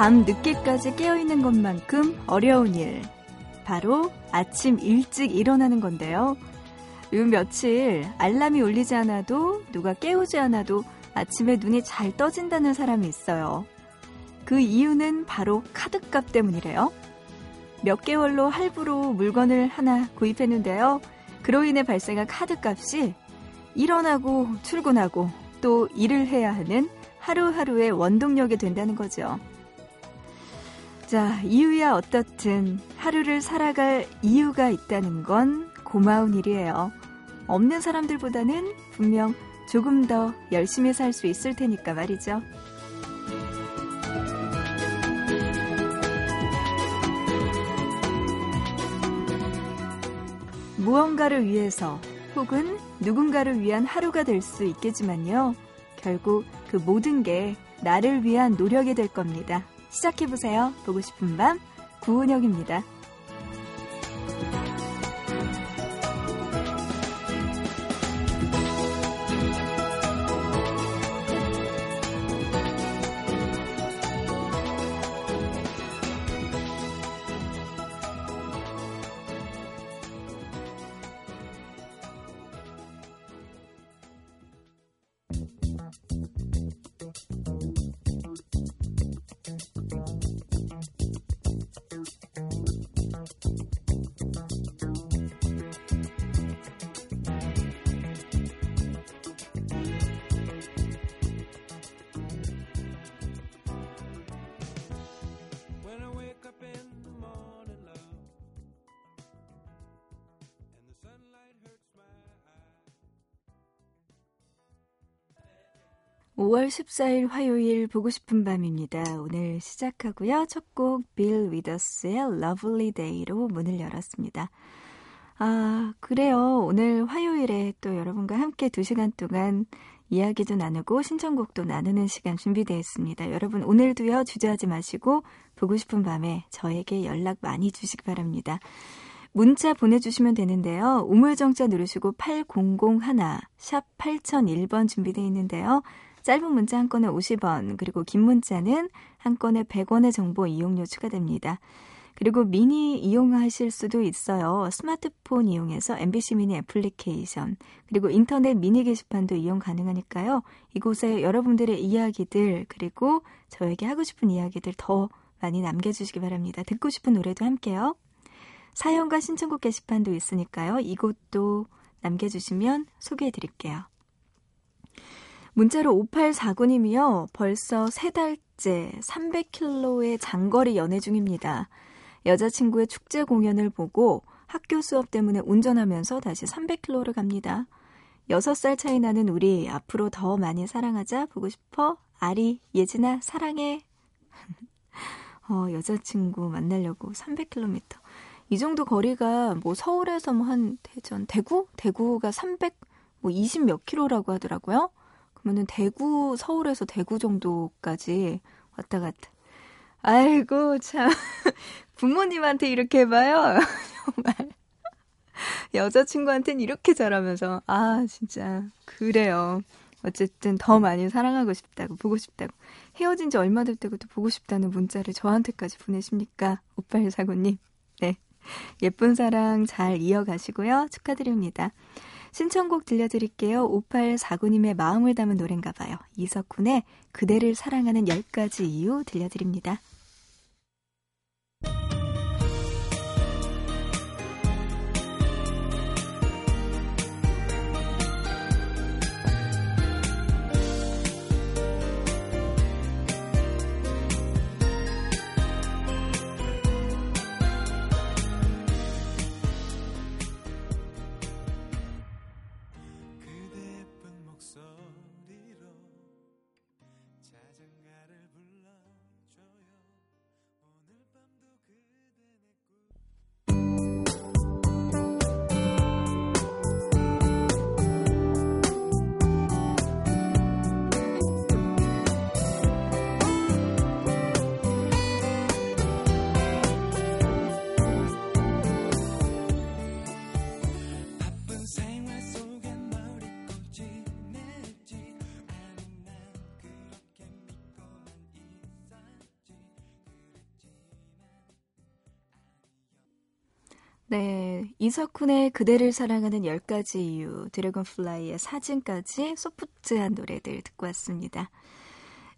밤 늦게까지 깨어있는 것만큼 어려운 일. 바로 아침 일찍 일어나는 건데요. 요 며칠 알람이 울리지 않아도 누가 깨우지 않아도 아침에 눈이 잘 떠진다는 사람이 있어요. 그 이유는 바로 카드값 때문이래요. 몇 개월로 할부로 물건을 하나 구입했는데요. 그로 인해 발생한 카드값이 일어나고 출근하고 또 일을 해야 하는 하루하루의 원동력이 된다는 거죠. 자, 이유야 어떻든 하루를 살아갈 이유가 있다는 건 고마운 일이에요. 없는 사람들보다는 분명 조금 더 열심히 살 수 있을 테니까 말이죠. 무언가를 위해서 혹은 누군가를 위한 하루가 될 수 있겠지만요. 결국 그 모든 게 나를 위한 노력이 될 겁니다. 시작해보세요. 보고 싶은 밤, 구은혁입니다. 5월 14일 화요일 보고 싶은 밤입니다. 오늘 시작하고요. 첫 곡 빌 위더스의 Lovely Day로 문을 열었습니다. 아, 그래요. 오늘 화요일에 또 여러분과 함께 2시간 동안 이야기도 나누고 신청곡도 나누는 시간 준비되어 있습니다. 여러분 오늘도요. 주저하지 마시고 보고 싶은 밤에 저에게 연락 많이 주시기 바랍니다. 문자 보내주시면 되는데요. 우물정자 누르시고 8001, 샵 8001번 준비되어 있는데요. 짧은 문자 한 건에 50원, 그리고 긴 문자는 한 건에 100원의 정보 이용료 추가됩니다. 그리고 미니 이용하실 수도 있어요. 스마트폰 이용해서 MBC 미니 애플리케이션, 그리고 인터넷 미니 게시판도 이용 가능하니까요. 이곳에 여러분들의 이야기들, 그리고 저에게 하고 싶은 이야기들 더 많이 남겨주시기 바랍니다. 듣고 싶은 노래도 함께요. 사연과 신청곡 게시판도 있으니까요. 이곳도 남겨주시면 소개해 드릴게요. 문자로 5849님이요. 벌써 세 달째 300km의 장거리 연애 중입니다. 여자친구의 축제 공연을 보고 학교 수업 때문에 운전하면서 다시 300km를 갑니다. 6살 차이 나는 우리 앞으로 더 많이 사랑하자 보고 싶어. 아리, 예진아, 사랑해. 어, 여자친구 만나려고 300km. 이 정도 거리가 뭐 서울에서 뭐 한 대전, 대구? 대구가 300, 뭐 20 몇 킬로라고 하더라고요. 그러면은 대구, 서울에서 대구 정도까지 왔다 갔다. 아이고, 참. 부모님한테 이렇게 해봐요. 정말. 여자친구한테는 이렇게 잘하면서. 아, 진짜. 그래요. 어쨌든 더 많이 사랑하고 싶다고, 보고 싶다고. 헤어진 지 얼마 됐다고 또 보고 싶다는 문자를 저한테까지 보내십니까? 오빠일사고님. 네. 예쁜 사랑 잘 이어가시고요. 축하드립니다. 신청곡 들려드릴게요. 5849님의 마음을 담은 노래인가 봐요. 이석훈의 그대를 사랑하는 10가지 이유 들려드립니다. 네, 이석훈의 그대를 사랑하는 10가지 이유, 드래곤플라이의 사진까지 소프트한 노래들 듣고 왔습니다.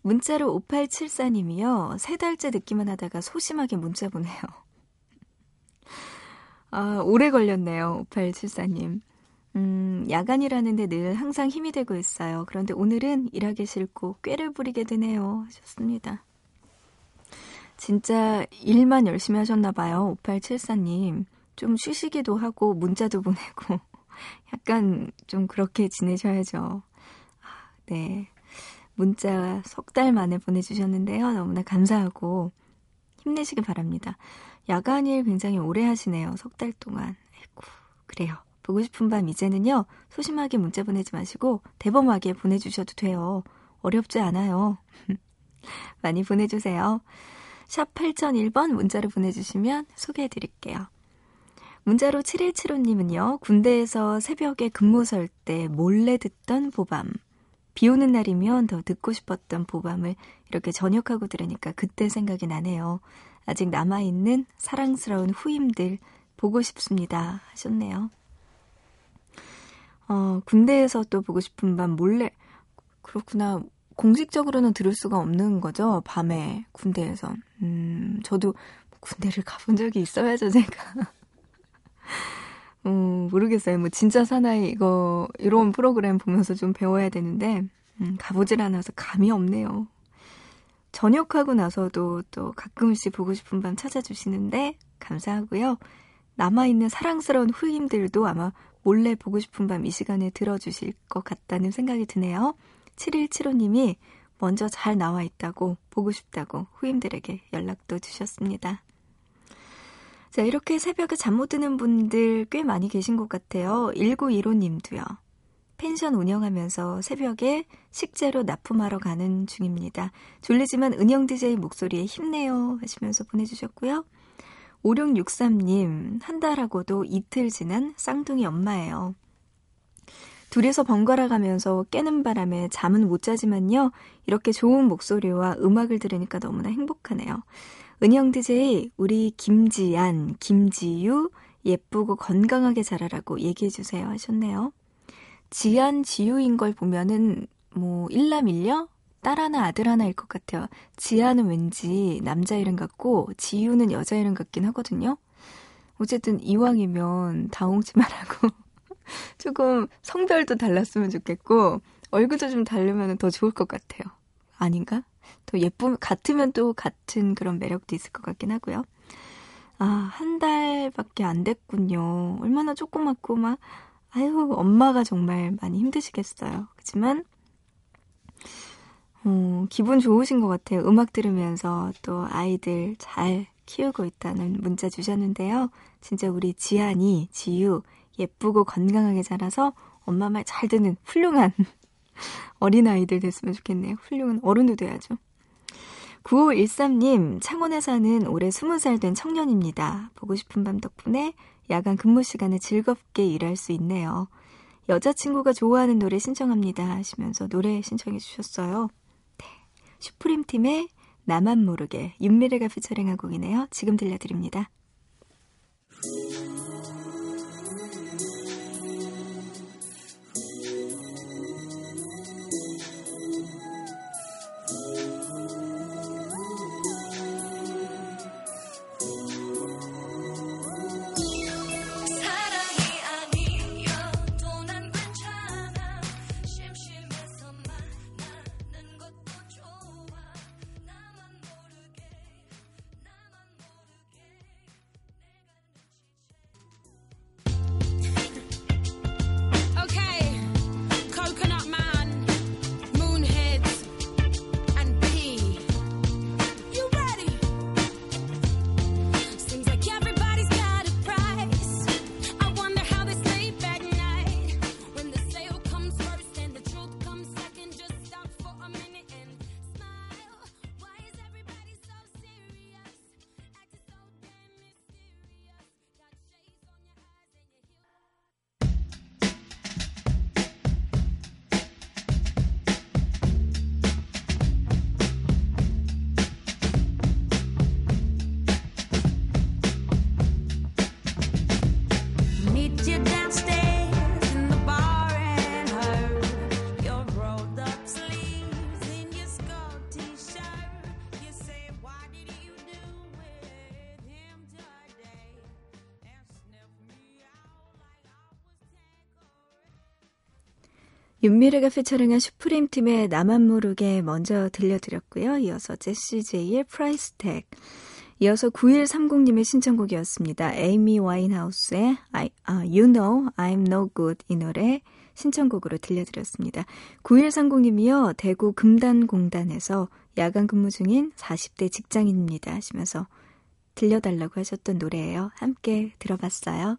문자로 5874님이요. 세 달째 듣기만 하다가 소심하게 문자 보내요. 아, 오래 걸렸네요. 5874님. 음, 야간이라는데 늘 항상 힘이 되고 있어요. 그런데 오늘은 일하기 싫고 꾀를 부리게 되네요. 하셨습니다. 진짜 일만 열심히 하셨나 봐요. 5874님. 좀 쉬시기도 하고 문자도 보내고 약간 좀 그렇게 지내셔야죠. 네. 문자 석 달 만에 보내주셨는데요. 너무나 감사하고 힘내시길 바랍니다. 야간 일 굉장히 오래 하시네요. 석 달 동안. 아이고, 그래요. 보고 싶은 밤 이제는요. 소심하게 문자 보내지 마시고 대범하게 보내주셔도 돼요. 어렵지 않아요. 많이 보내주세요. 샵 8001번 문자로 보내주시면 소개해드릴게요. 문자로 7175님은요, 군대에서 새벽에 근무 설 때 몰래 듣던 보밤. 비 오는 날이면 더 듣고 싶었던 보밤을 이렇게 저녁하고 들으니까 그때 생각이 나네요. 아직 남아있는 사랑스러운 후임들 보고 싶습니다. 하셨네요. 어, 군대에서 또 보고 싶은 밤 몰래, 그렇구나. 공식적으로는 들을 수가 없는 거죠. 밤에 군대에서. 음, 저도 군대를 가본 적이 있어야죠, 제가. 음, 모르겠어요. 뭐 진짜 사나이 이거 이런 프로그램 보면서 좀 배워야 되는데 음, 가보질 않아서 감이 없네요. 전역하고 나서도 또 가끔씩 보고 싶은 밤 찾아주시는데 감사하고요. 남아있는 사랑스러운 후임들도 아마 몰래 보고 싶은 밤 이 시간에 들어주실 것 같다는 생각이 드네요. 7175님이 먼저 잘 나와 있다고 보고 싶다고 후임들에게 연락도 주셨습니다. 자, 이렇게 새벽에 잠 못 드는 분들 꽤 많이 계신 것 같아요. 1915님도요. 펜션 운영하면서 새벽에 식재료 납품하러 가는 중입니다. 졸리지만 은영 DJ 목소리에 힘내요 하시면서 보내주셨고요. 5663님, 한 달하고도 이틀 지난 쌍둥이 엄마예요. 둘이서 번갈아 가면서 깨는 바람에 잠은 못 자지만요. 이렇게 좋은 목소리와 음악을 들으니까 너무나 행복하네요. 은영 DJ, 우리 김지안, 김지유, 예쁘고 건강하게 자라라고 얘기해주세요 하셨네요. 지안, 지유인 걸 보면은, 뭐, 일남일녀? 딸 하나, 아들 하나일 것 같아요. 지안은 왠지 남자 이름 같고, 지유는 여자 이름 같긴 하거든요. 어쨌든 이왕이면 다홍치 말하고, 조금 성별도 달랐으면 좋겠고, 얼굴도 좀 다르면 더 좋을 것 같아요. 아닌가? 더 예쁨, 같으면 또 같은 그런 매력도 있을 것 같긴 하고요. 아, 한 달밖에 안 됐군요. 얼마나 조그맣고 막, 아유, 엄마가 정말 많이 힘드시겠어요. 그렇지만, 어, 기분 좋으신 것 같아요. 음악 들으면서 또 아이들 잘 키우고 있다는 문자 주셨는데요. 진짜 우리 지안이, 지유, 예쁘고 건강하게 자라서 엄마 말 잘 듣는 훌륭한 어린아이들 됐으면 좋겠네요. 훌륭한 어른도 돼야죠. 9513님, 창원에 사는 올해 20살 된 청년입니다. 보고 싶은 밤 덕분에 야간 근무 시간에 즐겁게 일할 수 있네요. 여자친구가 좋아하는 노래 신청합니다. 하시면서 노래 신청해 주셨어요. 네. 슈프림 팀의 나만 모르게 윤미래가 피처링한 곡이네요. 지금 들려드립니다. 윤미래가 피처링한 슈프림 팀의 나만 모르게 먼저 들려드렸고요. 이어서 제시 제이의 Price Tag. 이어서 9130님의 신청곡이었습니다. 에이미 와인하우스의 I, uh, You Know I'm No Good 이 노래 신청곡으로 들려드렸습니다. 9130님이요. 대구 검단공단에서 야간 근무 중인 40대 직장인입니다 하시면서 들려달라고 하셨던 노래예요. 함께 들어봤어요.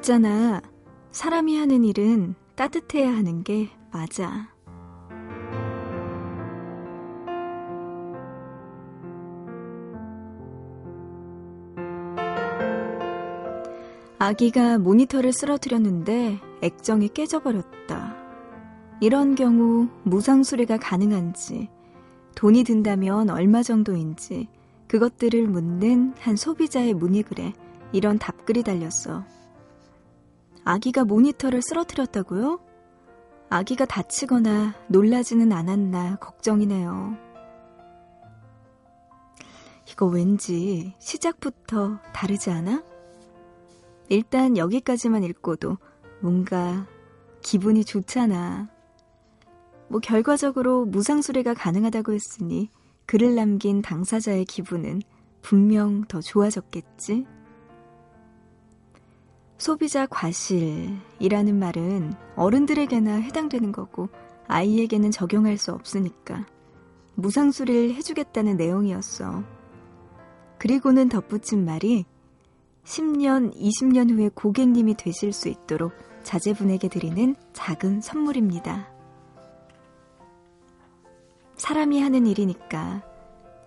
있잖아. 사람이 하는 일은 따뜻해야 하는 게 맞아. 아기가 모니터를 쓰러뜨렸는데 액정이 깨져버렸다. 이런 경우 무상 수리가 가능한지, 돈이 든다면 얼마 정도인지, 그것들을 묻는 한 소비자의 문의 글에 이런 답글이 달렸어. 아기가 모니터를 쓰러뜨렸다고요? 아기가 다치거나 놀라지는 않았나 걱정이네요. 이거 왠지 시작부터 다르지 않아? 일단 여기까지만 읽고도 뭔가 기분이 좋잖아. 뭐 결과적으로 무상수리가 가능하다고 했으니 글을 남긴 당사자의 기분은 분명 더 좋아졌겠지? 소비자 과실이라는 말은 어른들에게나 해당되는 거고 아이에게는 적용할 수 없으니까 무상수리를 해주겠다는 내용이었어. 그리고는 덧붙인 말이 10년, 20년 후에 고객님이 되실 수 있도록 자제분에게 드리는 작은 선물입니다. 사람이 하는 일이니까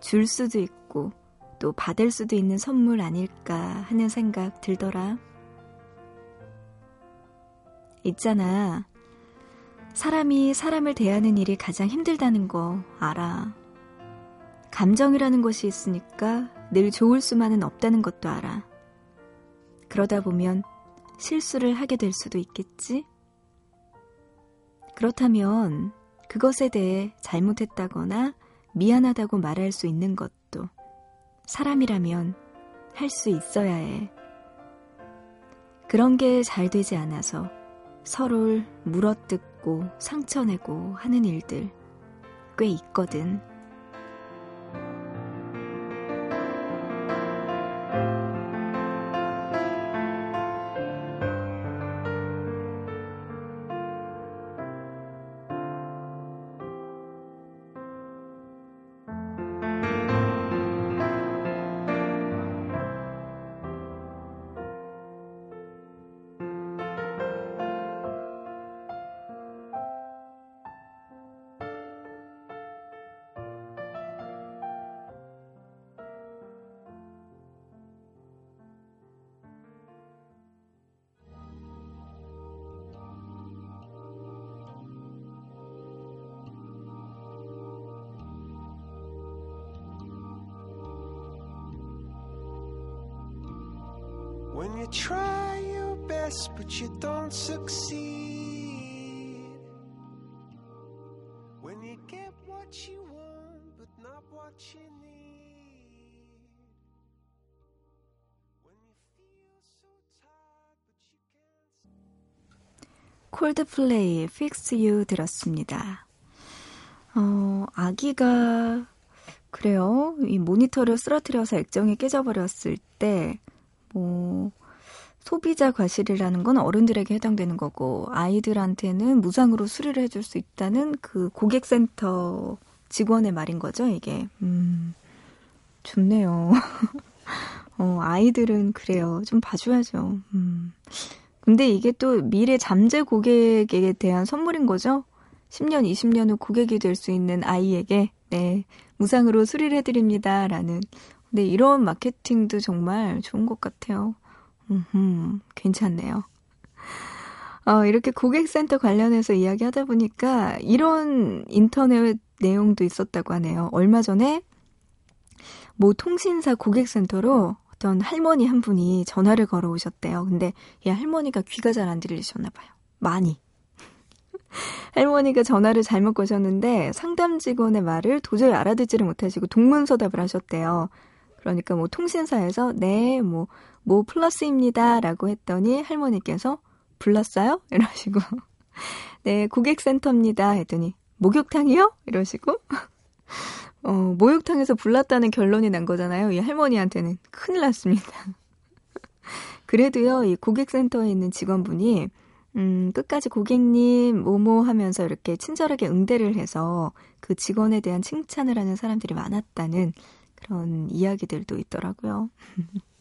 줄 수도 있고 또 받을 수도 있는 선물 아닐까 하는 생각 들더라. 있잖아. 사람이 사람을 대하는 일이 가장 힘들다는 거 알아. 감정이라는 것이 있으니까 늘 좋을 수만은 없다는 것도 알아. 그러다 보면 실수를 하게 될 수도 있겠지? 그렇다면 그것에 대해 잘못했다거나 미안하다고 말할 수 있는 것도 사람이라면 할 수 있어야 해. 그런 게 잘 되지 않아서 서로를 물어뜯고 상처내고 하는 일들 꽤 있거든. You try your best but you don't succeed. When you get what you want but not what you need. When you feel so tired but you can't. 콜드플레이 Fix You 들었습니다. 어, 아기가 그래요. 이 모니터를 쓰러뜨려서 액정이 깨져버렸을 때 뭐, 소비자 과실이라는 건 어른들에게 해당되는 거고, 아이들한테는 무상으로 수리를 해줄 수 있다는 그 고객센터 직원의 말인 거죠, 이게. 음, 좋네요. 어, 아이들은 그래요. 좀 봐줘야죠. 음. 근데 이게 또 미래 잠재 고객에 대한 선물인 거죠? 10년, 20년 후 고객이 될 수 있는 아이에게, 네, 무상으로 수리를 해드립니다. 라는. 근데 이런 마케팅도 정말 좋은 것 같아요. 음, 괜찮네요. 어, 이렇게 고객센터 관련해서 이야기하다 보니까 이런 인터넷 내용도 있었다고 하네요. 얼마 전에 모 통신사 고객센터로 어떤 할머니 한 분이 전화를 걸어 오셨대요. 근데 이 할머니가 귀가 잘 안 들리셨나 봐요. 많이. 할머니가 전화를 잘못 거셨는데 상담 직원의 말을 도저히 알아듣지를 못하시고 동문서답을 하셨대요. 그러니까 뭐 통신사에서 네, 뭐, 뭐 플러스입니다 라고 했더니 할머니께서 불렀어요? 이러시고 네, 고객센터입니다 했더니 목욕탕이요? 이러시고 어, 목욕탕에서 불났다는 결론이 난 거잖아요. 이 할머니한테는 큰일 났습니다. 그래도요, 이 고객센터에 있는 직원분이 음, 끝까지 고객님, 뭐뭐 하면서 이렇게 친절하게 응대를 해서 그 직원에 대한 칭찬을 하는 사람들이 많았다는 그런 이야기들도 있더라고요.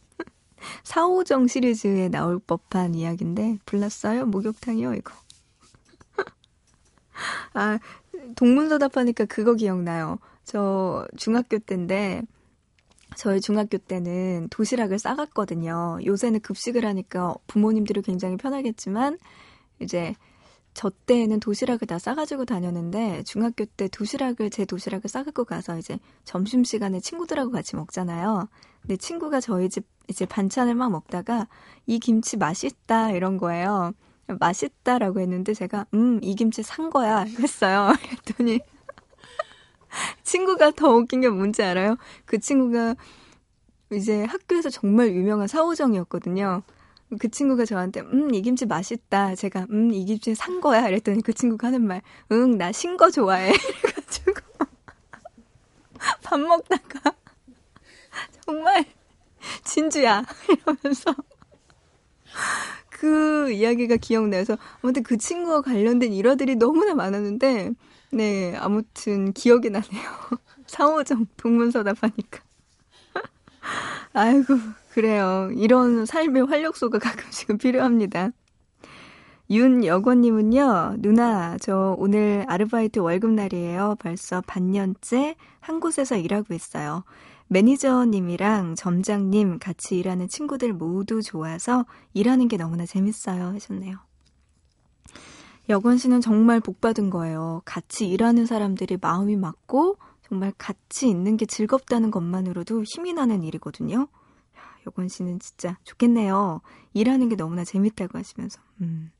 사오정 시리즈에 나올 법한 이야기인데, 불났어요? 목욕탕이요? 이거. 아, 동문서답하니까 그거 기억나요. 저 중학교 때인데, 저희 중학교 때는 도시락을 싸갔거든요. 요새는 급식을 하니까 부모님들이 굉장히 편하겠지만, 이제 저 때에는 도시락을 다 싸가지고 다녔는데 중학교 때 도시락을 제 도시락을 싸갖고 가서 이제 점심 시간에 친구들하고 같이 먹잖아요. 근데 친구가 저희 집 이제 반찬을 막 먹다가 이 김치 맛있다 이런 거예요. 맛있다라고 했는데 제가 음 이 김치 산 거야 했어요. 그랬더니 친구가 더 웃긴 게 뭔지 알아요? 그 친구가 이제 학교에서 정말 유명한 사오정이었거든요. 그 친구가 저한테 음 이 김치 맛있다. 제가 음 이 김치 산 거야. 이랬더니 그 친구가 하는 말 응 나 신 거 좋아해. 그래가지고 밥 먹다가 정말 진주야 이러면서 그 이야기가 기억나서 아무튼 그 친구와 관련된 일화들이 너무나 많았는데 네 아무튼 기억이 나네요. 상호정 동문서답하니까 아이고 그래요. 이런 삶의 활력소가 가끔씩은 필요합니다. 윤여권님은요, 누나, 저 오늘 아르바이트 월급날이에요. 벌써 반년째 한 곳에서 일하고 있어요. 매니저님이랑 점장님 같이 일하는 친구들 모두 좋아서 일하는 게 너무나 재밌어요. 하셨네요. 여권 씨는 정말 복 받은 거예요. 같이 일하는 사람들이 마음이 맞고 정말 같이 있는 게 즐겁다는 것만으로도 힘이 나는 일이거든요. 여권 씨는 진짜 좋겠네요. 일하는 게 너무나 재밌다고 하시면서. 음.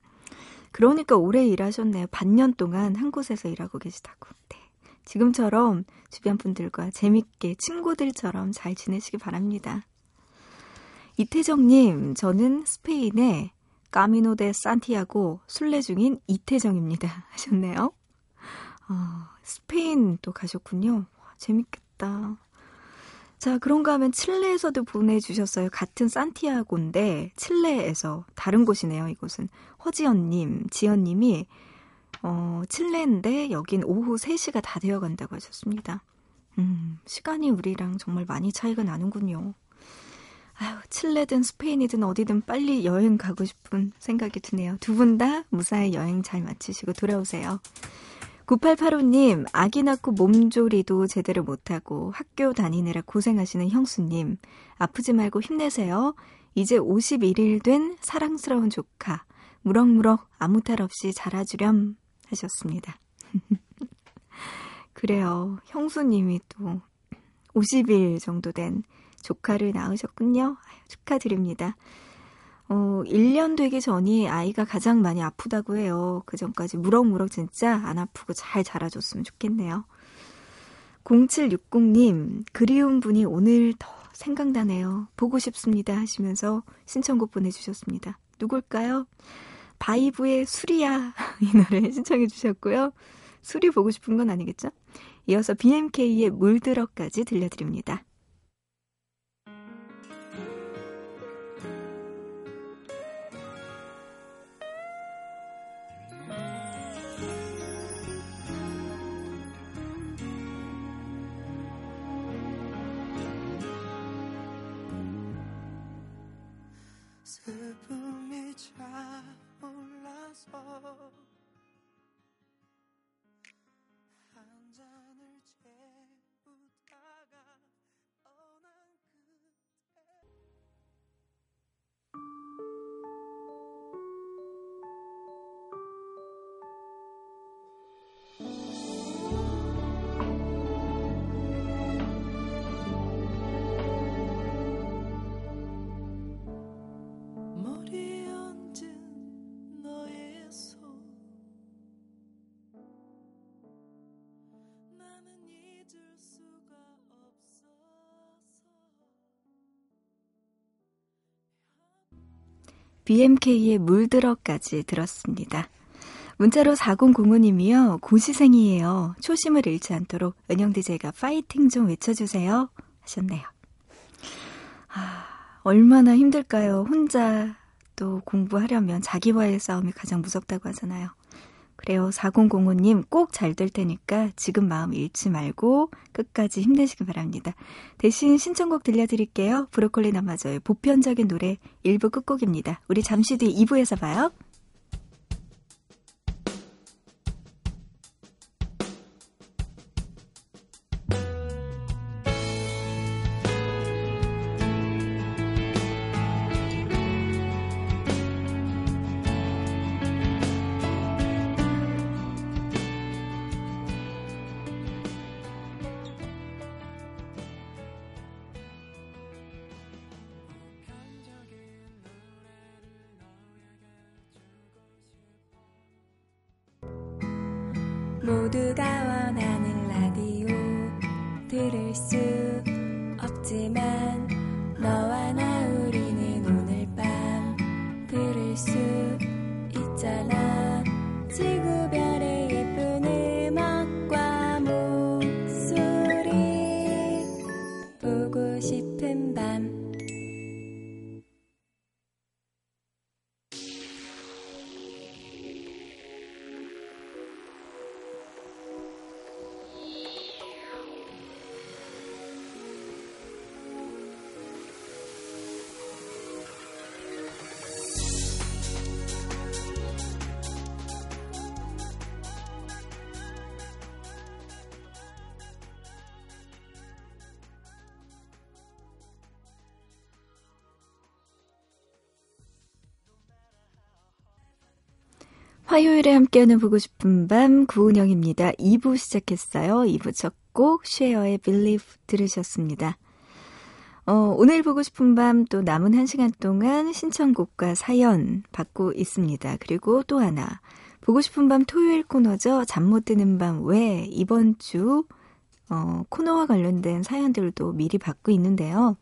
그러니까 오래 일하셨네요. 반년 동안 한 곳에서 일하고 계시다고. 네. 지금처럼 주변 분들과 재밌게 친구들처럼 잘 지내시기 바랍니다. 이태정님, 저는 스페인의 까미노 데 산티아고 순례 중인 이태정입니다. 하셨네요. 어, 스페인 또 가셨군요. 와, 재밌겠다. 자, 그런가 하면 칠레에서도 보내주셨어요. 같은 산티아고인데, 칠레에서, 다른 곳이네요, 이곳은. 허지연님, 지연님이, 어, 칠레인데, 여긴 오후 3시가 다 되어 간다고 하셨습니다. 음, 시간이 우리랑 정말 많이 차이가 나는군요. 아유, 칠레든 스페인이든 어디든 빨리 여행 가고 싶은 생각이 드네요. 두 분 다 무사히 여행 잘 마치시고 돌아오세요. 9885님, 아기 낳고 몸조리도 제대로 못하고 학교 다니느라 고생하시는 형수님, 아프지 말고 힘내세요. 이제 51일 된 사랑스러운 조카, 무럭무럭 아무 탈 없이 자라주렴 하셨습니다. 그래요. 형수님이 또 50일 정도 된 조카를 낳으셨군요. 축하드립니다. 어, 1년 되기 전이 아이가 가장 많이 아프다고 해요. 그 전까지 무럭무럭 진짜 안 아프고 잘 자라줬으면 좋겠네요. 0760님, 그리운 분이 오늘 더 생각나네요. 보고 싶습니다 하시면서 신청곡 보내주셨습니다. 누굴까요? 바이브의 수리야 이 노래 신청해 주셨고요. 수리 보고 싶은 건 아니겠죠? 이어서 BMK의 물들어까지 들려드립니다. BMK의 물들어까지 들었습니다. 문자로 4005님이요. 고시생이에요. 초심을 잃지 않도록 은영 DJ가 파이팅 좀 외쳐주세요. 하셨네요. 아, 얼마나 힘들까요? 혼자 또 공부하려면 자기와의 싸움이 가장 무섭다고 하잖아요. 그래요. 4005님 꼭 잘 될 테니까 지금 마음 잃지 말고 끝까지 힘내시기 바랍니다. 대신 신청곡 들려드릴게요. 브로콜리 남마저의 보편적인 노래 1부 끝곡입니다. 우리 잠시 뒤 2부에서 봐요. 화요일에 함께하는 보고 싶은 밤 구은영입니다. 2부 시작했어요. 2부 첫 곡 쉐어의 Believe 들으셨습니다. 어, 오늘 보고 싶은 밤 또 남은 한 시간 동안 신청곡과 사연 받고 있습니다. 그리고 또 하나 보고 싶은 밤 토요일 코너죠. 잠 못 드는 밤 왜 이번 주 어, 코너와 관련된 사연들도 미리 받고 있는데요.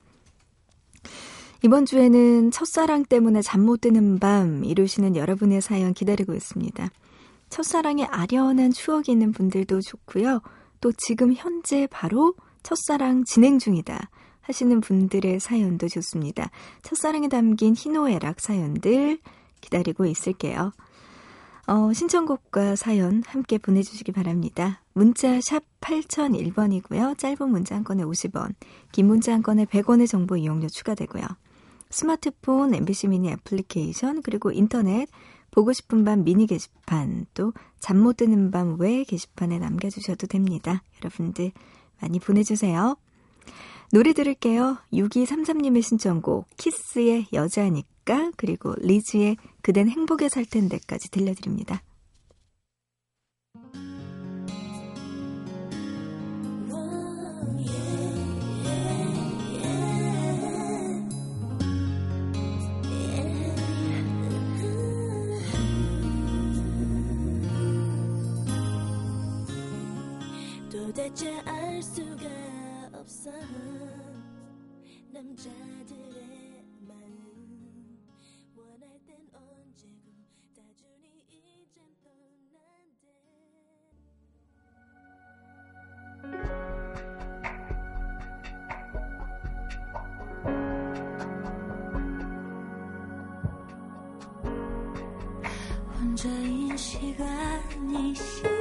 이번 주에는 첫사랑 때문에 잠 못 드는 밤 이루시는 여러분의 사연 기다리고 있습니다. 첫사랑에 아련한 추억이 있는 분들도 좋고요. 또 지금 현재 바로 첫사랑 진행 중이다 하시는 분들의 사연도 좋습니다. 첫사랑에 담긴 희노애락 사연들 기다리고 있을게요. 어, 신청곡과 사연 함께 보내주시기 바랍니다. 문자 샵 8001번이고요. 짧은 문자 한 건에 50원, 긴 문자 한 건에 100원의 정보 이용료 추가되고요. 스마트폰, MBC 미니 애플리케이션, 그리고 인터넷, 보고 싶은 밤 미니 게시판, 또 잠 못 드는 밤 외 게시판에 남겨주셔도 됩니다. 여러분들 많이 보내주세요. 노래 들을게요. 6233님의 신청곡, 키스의 여자니까, 그리고 리즈의 그댄 행복에 살 텐데까지 들려드립니다. 대체 알 수가 없어. 남자들의 마음 원할 땐 언제고 다준이 이젠 떠난대. 혼자인 시간이 싫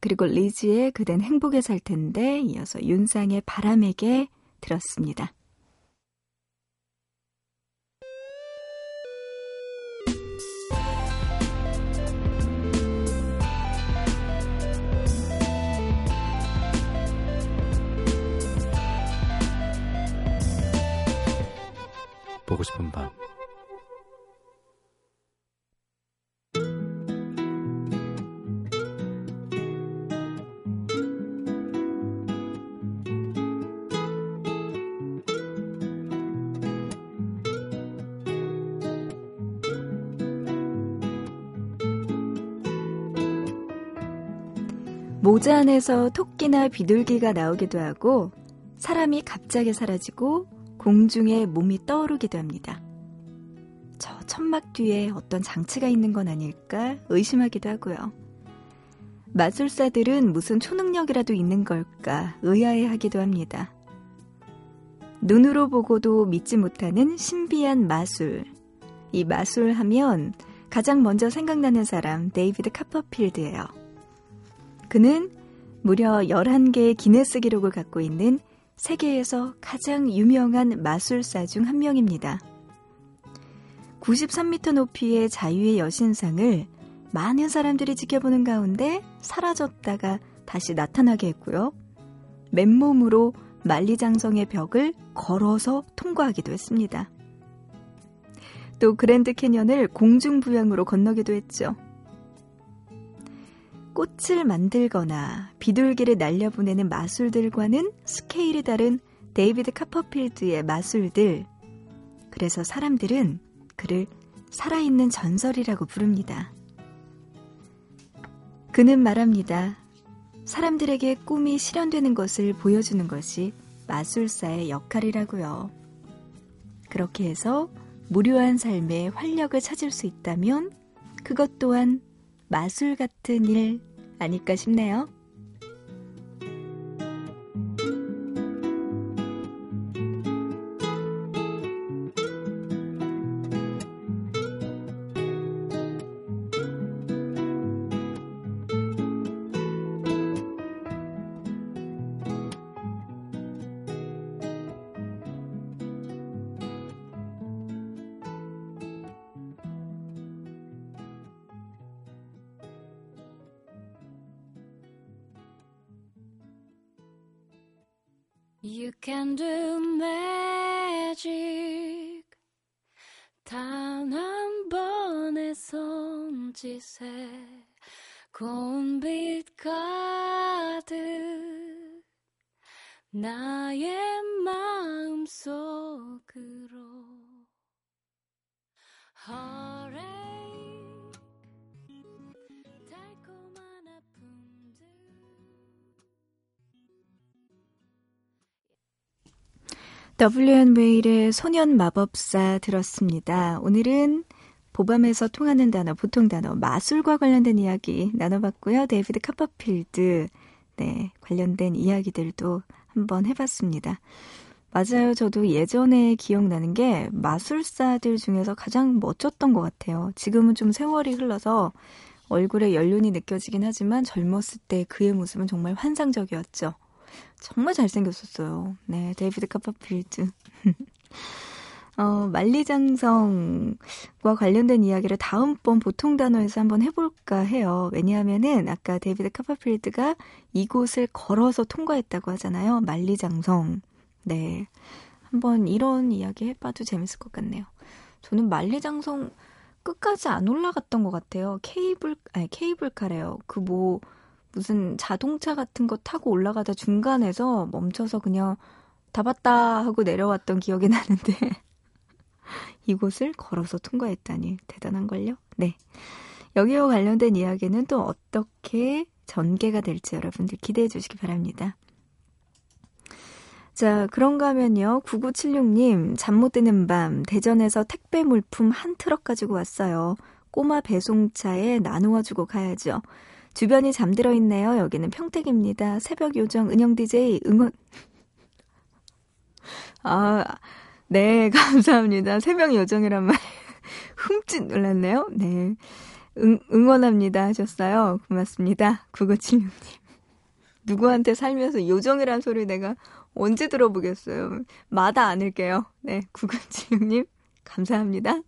그리고 리즈의 그댄 행복에 살 텐데 이어서 윤상의 바람에게 들었습니다. 모자 안에서 토끼나 비둘기가 나오기도 하고 사람이 갑자기 사라지고 공중에 몸이 떠오르기도 합니다. 저 천막 뒤에 어떤 장치가 있는 건 아닐까 의심하기도 하고요. 마술사들은 무슨 초능력이라도 있는 걸까 의아해 하기도 합니다. 눈으로 보고도 믿지 못하는 신비한 마술. 이 마술 하면 가장 먼저 생각나는 사람 데이비드 카퍼필드예요. 그는 무려 11개의 기네스 기록을 갖고 있는 세계에서 가장 유명한 마술사 중 한 명입니다. 93m 높이의 자유의 여신상을 많은 사람들이 지켜보는 가운데 사라졌다가 다시 나타나게 했고요. 맨몸으로 만리장성의 벽을 걸어서 통과하기도 했습니다. 또 그랜드 캐년을 공중부양으로 건너기도 했죠. 꽃을 만들거나 비둘기를 날려보내는 마술들과는 스케일이 다른 데이비드 카퍼필드의 마술들. 그래서 사람들은 그를 살아있는 전설이라고 부릅니다. 그는 말합니다. 사람들에게 꿈이 실현되는 것을 보여주는 것이 마술사의 역할이라고요. 그렇게 해서 무료한 삶의 활력을 찾을 수 있다면 그것 또한 마술 같은 일 아닐까 싶네요. WN 웨일의 소년 마법사 들었습니다. 오늘은 보밤에서 통하는 단어, 보통 단어, 마술과 관련된 이야기 나눠봤고요. 데이비드 카퍼필드, 네, 관련된 이야기들도 한번 해봤습니다. 맞아요. 저도 예전에 기억나는 게 마술사들 중에서 가장 멋졌던 것 같아요. 지금은 좀 세월이 흘러서 얼굴에 연륜이 느껴지긴 하지만 젊었을 때 그의 모습은 정말 환상적이었죠. 정말 잘생겼었어요. 네, 데이비드 카퍼필드. 어, 만리장성과 관련된 이야기를 다음번 보통 단어에서 한번 해볼까 해요. 왜냐하면은 아까 데이비드 카퍼필드가 이곳을 걸어서 통과했다고 하잖아요. 만리장성. 네. 한번 이런 이야기 해봐도 재밌을 것 같네요. 저는 만리장성 끝까지 안 올라갔던 것 같아요. 케이블, 아니, 케이블카래요. 그 뭐, 무슨 자동차 같은 거 타고 올라가다 중간에서 멈춰서 그냥 다 봤다 하고 내려왔던 기억이 나는데 이곳을 걸어서 통과했다니 대단한걸요? 네. 여기와 관련된 이야기는 또 어떻게 전개가 될지 여러분들 기대해 주시기 바랍니다. 자, 그런가 하면요. 9976님, 잠 못 드는 밤, 대전에서 택배 물품 한 트럭 가지고 왔어요. 꼬마 배송차에 나누어 주고 가야죠. 주변이 잠들어 있네요. 여기는 평택입니다. 새벽 요정 은영 DJ 응원. 아, 네, 감사합니다. 새벽 요정이란 말 흠칫 놀랐네요. 네. 응, 응원합니다 하셨어요. 고맙습니다. 9976님. 누구한테 살면서 요정이란 소리 내가 언제 들어보겠어요. 마다 않을게요. 네, 9976님. 감사합니다.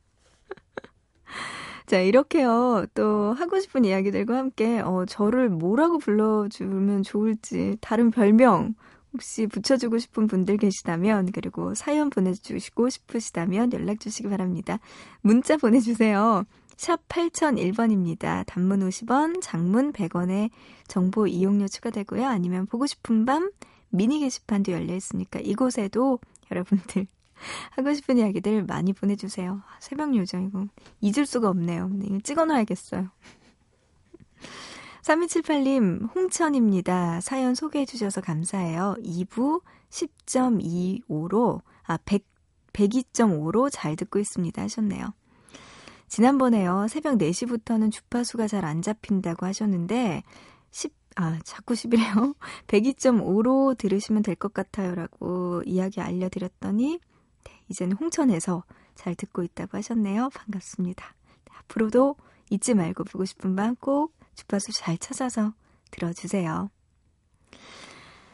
자, 이렇게요. 또 하고 싶은 이야기들과 함께 어, 저를 뭐라고 불러주면 좋을지 다른 별명 혹시 붙여주고 싶은 분들 계시다면 그리고 사연 보내주시고 싶으시다면 연락 주시기 바랍니다. 문자 보내주세요. 샵 8001번입니다. 단문 50원, 장문 100원에 정보 이용료 추가되고요. 아니면 보고 싶은 밤 미니 게시판도 열려 있으니까 이곳에도 여러분들 하고 싶은 이야기들 많이 보내주세요. 새벽 요정 이거 잊을 수가 없네요. 네, 이거 찍어놔야겠어요. 3278님, 홍천입니다. 사연 소개해주셔서 감사해요. 2부 10.25로, 아, 100, 102.5로 잘 듣고 있습니다. 하셨네요. 지난번에요. 새벽 4시부터는 주파수가 잘 안 잡힌다고 하셨는데, 10, 아, 자꾸 10이래요. 102.5로 들으시면 될 것 같아요. 라고 이야기 알려드렸더니, 네, 이제는 홍천에서 잘 듣고 있다고 하셨네요. 반갑습니다. 앞으로도 잊지 말고 보고 싶은 밤 꼭 주파수 잘 찾아서 들어주세요.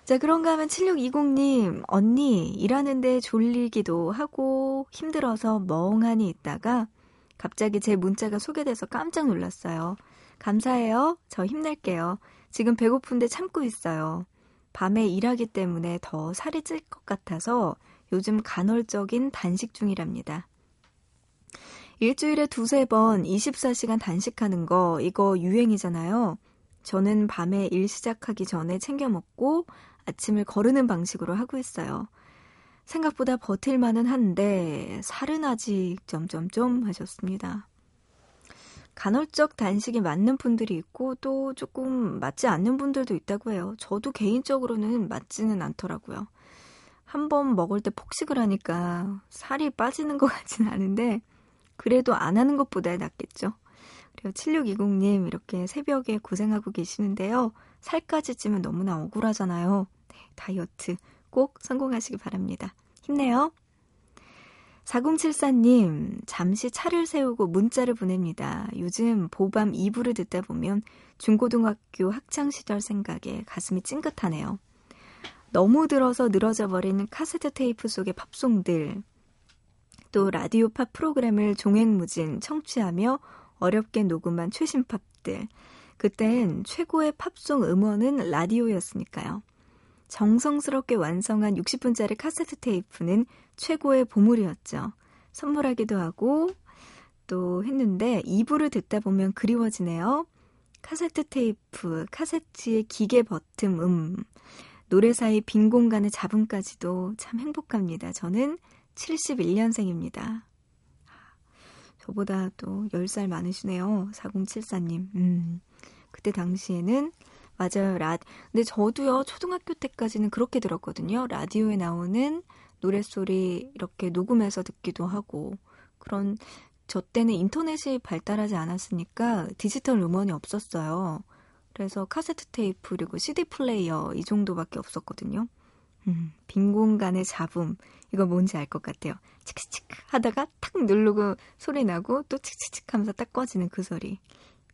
자, 그런가 하면 7620님, 언니, 일하는데 졸리기도 하고 힘들어서 멍하니 있다가 갑자기 제 문자가 소개돼서 깜짝 놀랐어요. 감사해요. 저 힘낼게요. 지금 배고픈데 참고 있어요. 밤에 일하기 때문에 더 살이 찔 것 같아서 요즘 간헐적인 단식 중이랍니다. 일주일에 두세 번 24시간 단식하는 거, 이거 유행이잖아요. 저는 밤에 일 시작하기 전에 챙겨 먹고 아침을 거르는 방식으로 하고 있어요. 생각보다 버틸만은 한데, 살은 아직 점점점 하셨습니다. 간헐적 단식이 맞는 분들이 있고 또 조금 맞지 않는 분들도 있다고 해요. 저도 개인적으로는 맞지는 않더라고요. 한 번 먹을 때 폭식을 하니까 살이 빠지는 것 같진 않은데 그래도 안 하는 것보다 낫겠죠. 그리고 7620님 이렇게 새벽에 고생하고 계시는데요. 살까지 찌면 너무나 억울하잖아요. 네, 다이어트 꼭 성공하시기 바랍니다. 힘내요. 4074님, 잠시 차를 세우고 문자를 보냅니다. 요즘 보밤 2부를 듣다 보면 중고등학교 학창시절 생각에 가슴이 찡긋하네요. 너무 들어서 늘어져 버리는 카세트 테이프 속의 팝송들, 또 라디오 팝 프로그램을 종횡무진 청취하며 어렵게 녹음한 최신 팝들. 그땐 최고의 팝송 음원은 라디오였으니까요. 정성스럽게 완성한 60분짜리 카세트 테이프는 최고의 보물이었죠. 선물하기도 하고 또 했는데 2부를 듣다 보면 그리워지네요. 카세트 테이프, 카세트의 기계 버튼 음, 노래 사이 빈 공간의 잡음까지도 참 행복합니다. 저는 71년생입니다. 저보다 또 10살 많으시네요. 4074님. 음, 그때 당시에는 맞아요. 라 근데 저도요. 초등학교 때까지는 그렇게 들었거든요. 라디오에 나오는 노랫소리 이렇게 녹음해서 듣기도 하고 그런 저 때는 인터넷이 발달하지 않았으니까 디지털 음원이 없었어요. 그래서 카세트 테이프 그리고 CD 플레이어 이 정도밖에 없었거든요. 음, 빈 공간의 잡음 이거 뭔지 알 것 같아요. 치크치크 하다가 탁 누르고 소리 나고 또 치크치크 하면서 딱 꺼지는 그 소리.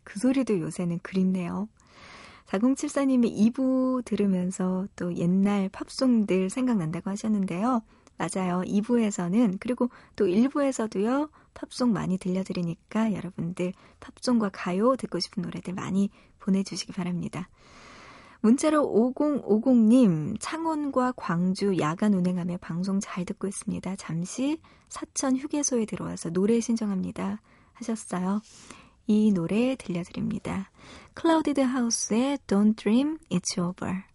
그 소리도 요새는 그립네요. 4074님이 2부 들으면서 또 옛날 팝송들 생각난다고 하셨는데요. 맞아요. 2부에서는 그리고 또 1부에서도요. 팝송 많이 들려드리니까 여러분들 팝송과 가요 듣고 싶은 노래들 많이 보내주시기 바랍니다. 문자로 5050님, 창원과 광주 야간 운행하며 방송 잘 듣고 있습니다. 잠시 사천 휴게소에 들어와서 노래 신청합니다. 하셨어요. 이 노래 들려드립니다. 클라우디드 하우스의 Don't Dream It's Over.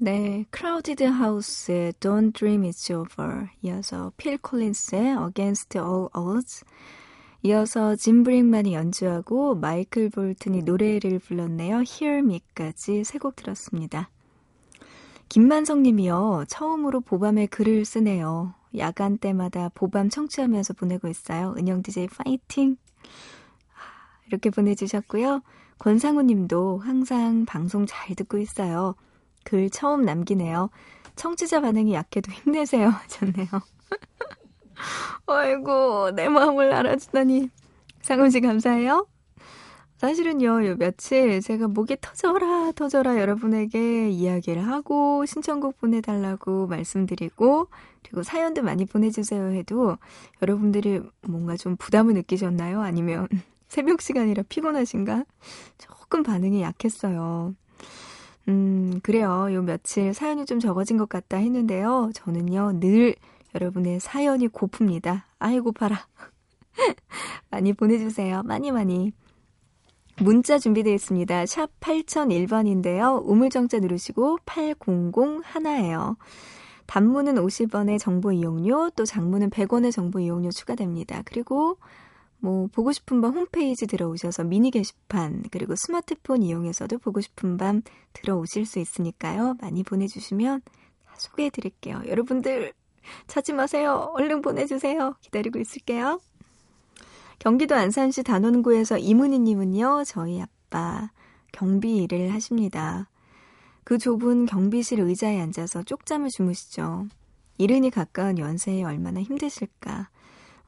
네, 크라우디드 하우스의 Don't Dream It's Over 이어서 필 콜린스의 Against All Odds 이어서 짐 브릭만이 연주하고 마이클 볼튼이 노래를 불렀네요. Hear Me까지 세 곡 들었습니다. 김만성 님이요. 처음으로 보밤에 글을 쓰네요. 야간 때마다 보밤 청취하면서 보내고 있어요. 은영 DJ 파이팅! 이렇게 보내주셨고요. 권상우 님도 항상 방송 잘 듣고 있어요. 글 처음 남기네요. 청취자 반응이 약해도 힘내세요. 하셨네요. 아이고, 내 마음을 알아주다니. 상훈 씨 감사해요. 사실은요, 요 며칠 제가 목이 터져라, 터져라 여러분에게 이야기를 하고, 신청곡 보내달라고 말씀드리고, 그리고 사연도 많이 보내주세요 해도 여러분들이 뭔가 좀 부담을 느끼셨나요? 아니면 새벽 시간이라 피곤하신가? 조금 반응이 약했어요. 음, 그래요. 요 며칠 사연이 좀 적어진 것 같다 했는데요. 저는요, 늘 여러분의 사연이 고픕니다. 아이, 고파라. 많이 보내주세요. 많이 많이. 문자 준비되어 있습니다. 샵 8001번인데요. 우물정자 누르시고 800 하나예요. 단문은 50원의 정보 이용료, 또 장문은 100원의 정보 이용료 추가됩니다. 그리고 뭐 보고 싶은 밤 홈페이지 들어오셔서 미니 게시판 그리고 스마트폰 이용해서도 보고 싶은 밤 들어오실 수 있으니까요. 많이 보내주시면 다 소개해 드릴게요. 여러분들 찾지 마세요. 얼른 보내주세요. 기다리고 있을게요. 경기도 안산시 단원구에서 이문희님은요, 저희 아빠 경비 일을 하십니다. 그 좁은 경비실 의자에 앉아서 쪽잠을 주무시죠. 이른이 가까운 연세에 얼마나 힘드실까.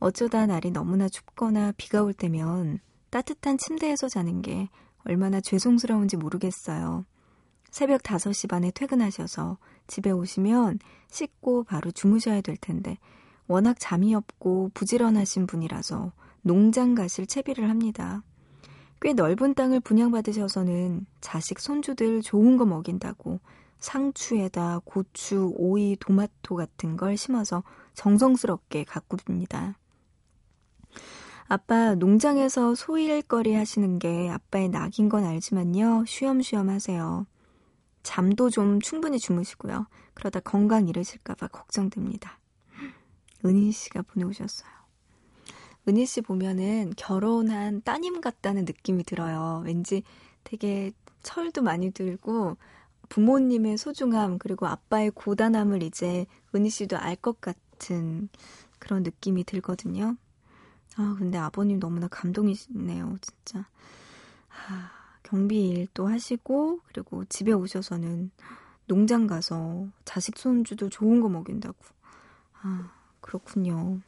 어쩌다 날이 너무나 춥거나 비가 올 때면 따뜻한 침대에서 자는 게 얼마나 죄송스러운지 모르겠어요. 새벽 5시 반에 퇴근하셔서 집에 오시면 씻고 바로 주무셔야 될 텐데 워낙 잠이 없고 부지런하신 분이라서 농장 가실 채비를 합니다. 꽤 넓은 땅을 분양받으셔서는 자식 손주들 좋은 거 먹인다고 상추에다 고추, 오이, 토마토 같은 걸 심어서 정성스럽게 가꿉니다. 아빠 농장에서 소일거리 하시는 게 아빠의 낙인 건 알지만요. 쉬엄쉬엄 하세요. 잠도 좀 충분히 주무시고요. 그러다 건강 잃으실까봐 걱정됩니다. 은희 씨가 보내오셨어요. 은희 씨 보면은 결혼한 따님 같다는 느낌이 들어요. 왠지 되게 철도 많이 들고 부모님의 소중함 그리고 아빠의 고단함을 이제 은희 씨도 알 것 같은 그런 느낌이 들거든요. 아 근데 아버님 너무나 감동이시네요, 진짜. 아, 경비 일도 하시고 그리고 집에 오셔서는 농장 가서 자식 손주도 좋은 거 먹인다고. 아 그렇군요.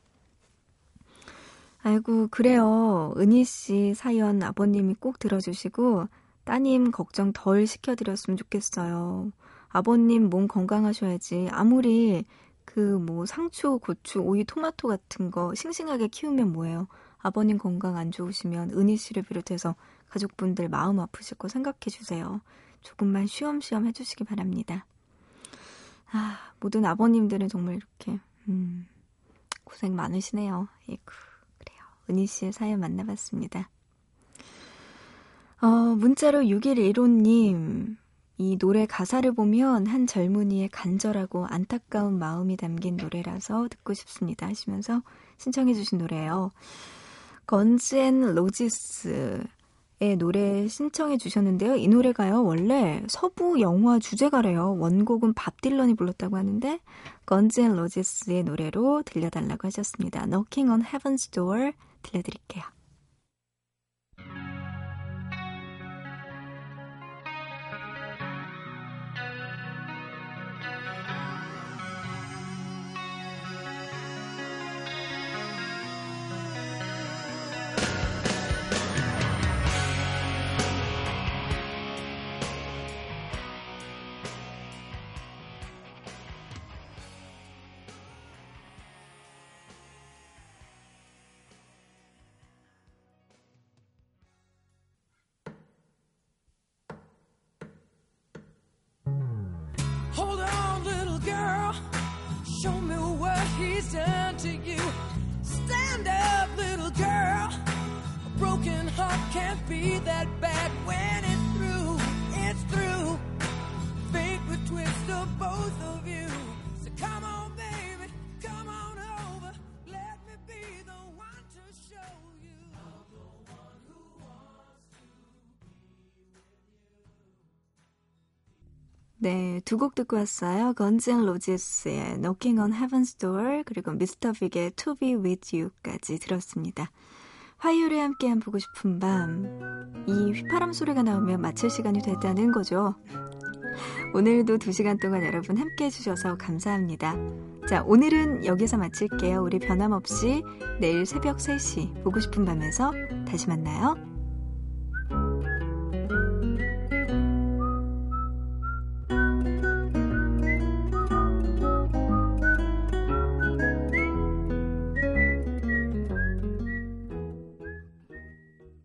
아이고, 그래요. 은희 씨 사연 아버님이 꼭 들어주시고, 따님 걱정 덜 시켜드렸으면 좋겠어요. 아버님 몸 건강하셔야지. 아무리 그 뭐 상추, 고추, 오이, 토마토 같은 거 싱싱하게 키우면 뭐예요. 아버님 건강 안 좋으시면 은희 씨를 비롯해서 가족분들 마음 아프실 거 생각해 주세요. 조금만 쉬엄쉬엄 해주시기 바랍니다. 아, 모든 아버님들은 정말 이렇게, 음, 고생 많으시네요. 이구. 은희 씨의 사연 만나봤습니다. 어, 문자로 6115님, 이 노래 가사를 보면 한 젊은이의 간절하고 안타까운 마음이 담긴 노래라서 듣고 싶습니다 하시면서 신청해 주신 노래예요. 건즈 앤 로지스의 노래 신청해 주셨는데요. 이 노래가요, 원래 서부 영화 주제가래요. 원곡은 밥 딜런이 불렀다고 하는데, 건즈 앤 로지스의 노래로 들려달라고 하셨습니다. Knocking on Heaven's Door 들려드릴게요. Girl. Show me what he's done to you. Stand up, little girl. A broken heart can't be that bad when it's through. It's through. Fate would twist of both of you. 네, 두 곡 듣고 왔어요. 앤 로지스의 Knocking on Heaven's Door 그리고 미스터 빅의 To Be With You까지 들었습니다. 화요일에 함께한 보고 싶은 밤. 이 휘파람 소리가 나오면 마칠 시간이 됐다는 거죠. 오늘도 두 시간 동안 여러분 함께 해주셔서 감사합니다. 자, 오늘은 여기서 마칠게요. 우리 변함없이 내일 새벽 3시 보고 싶은 밤에서 다시 만나요.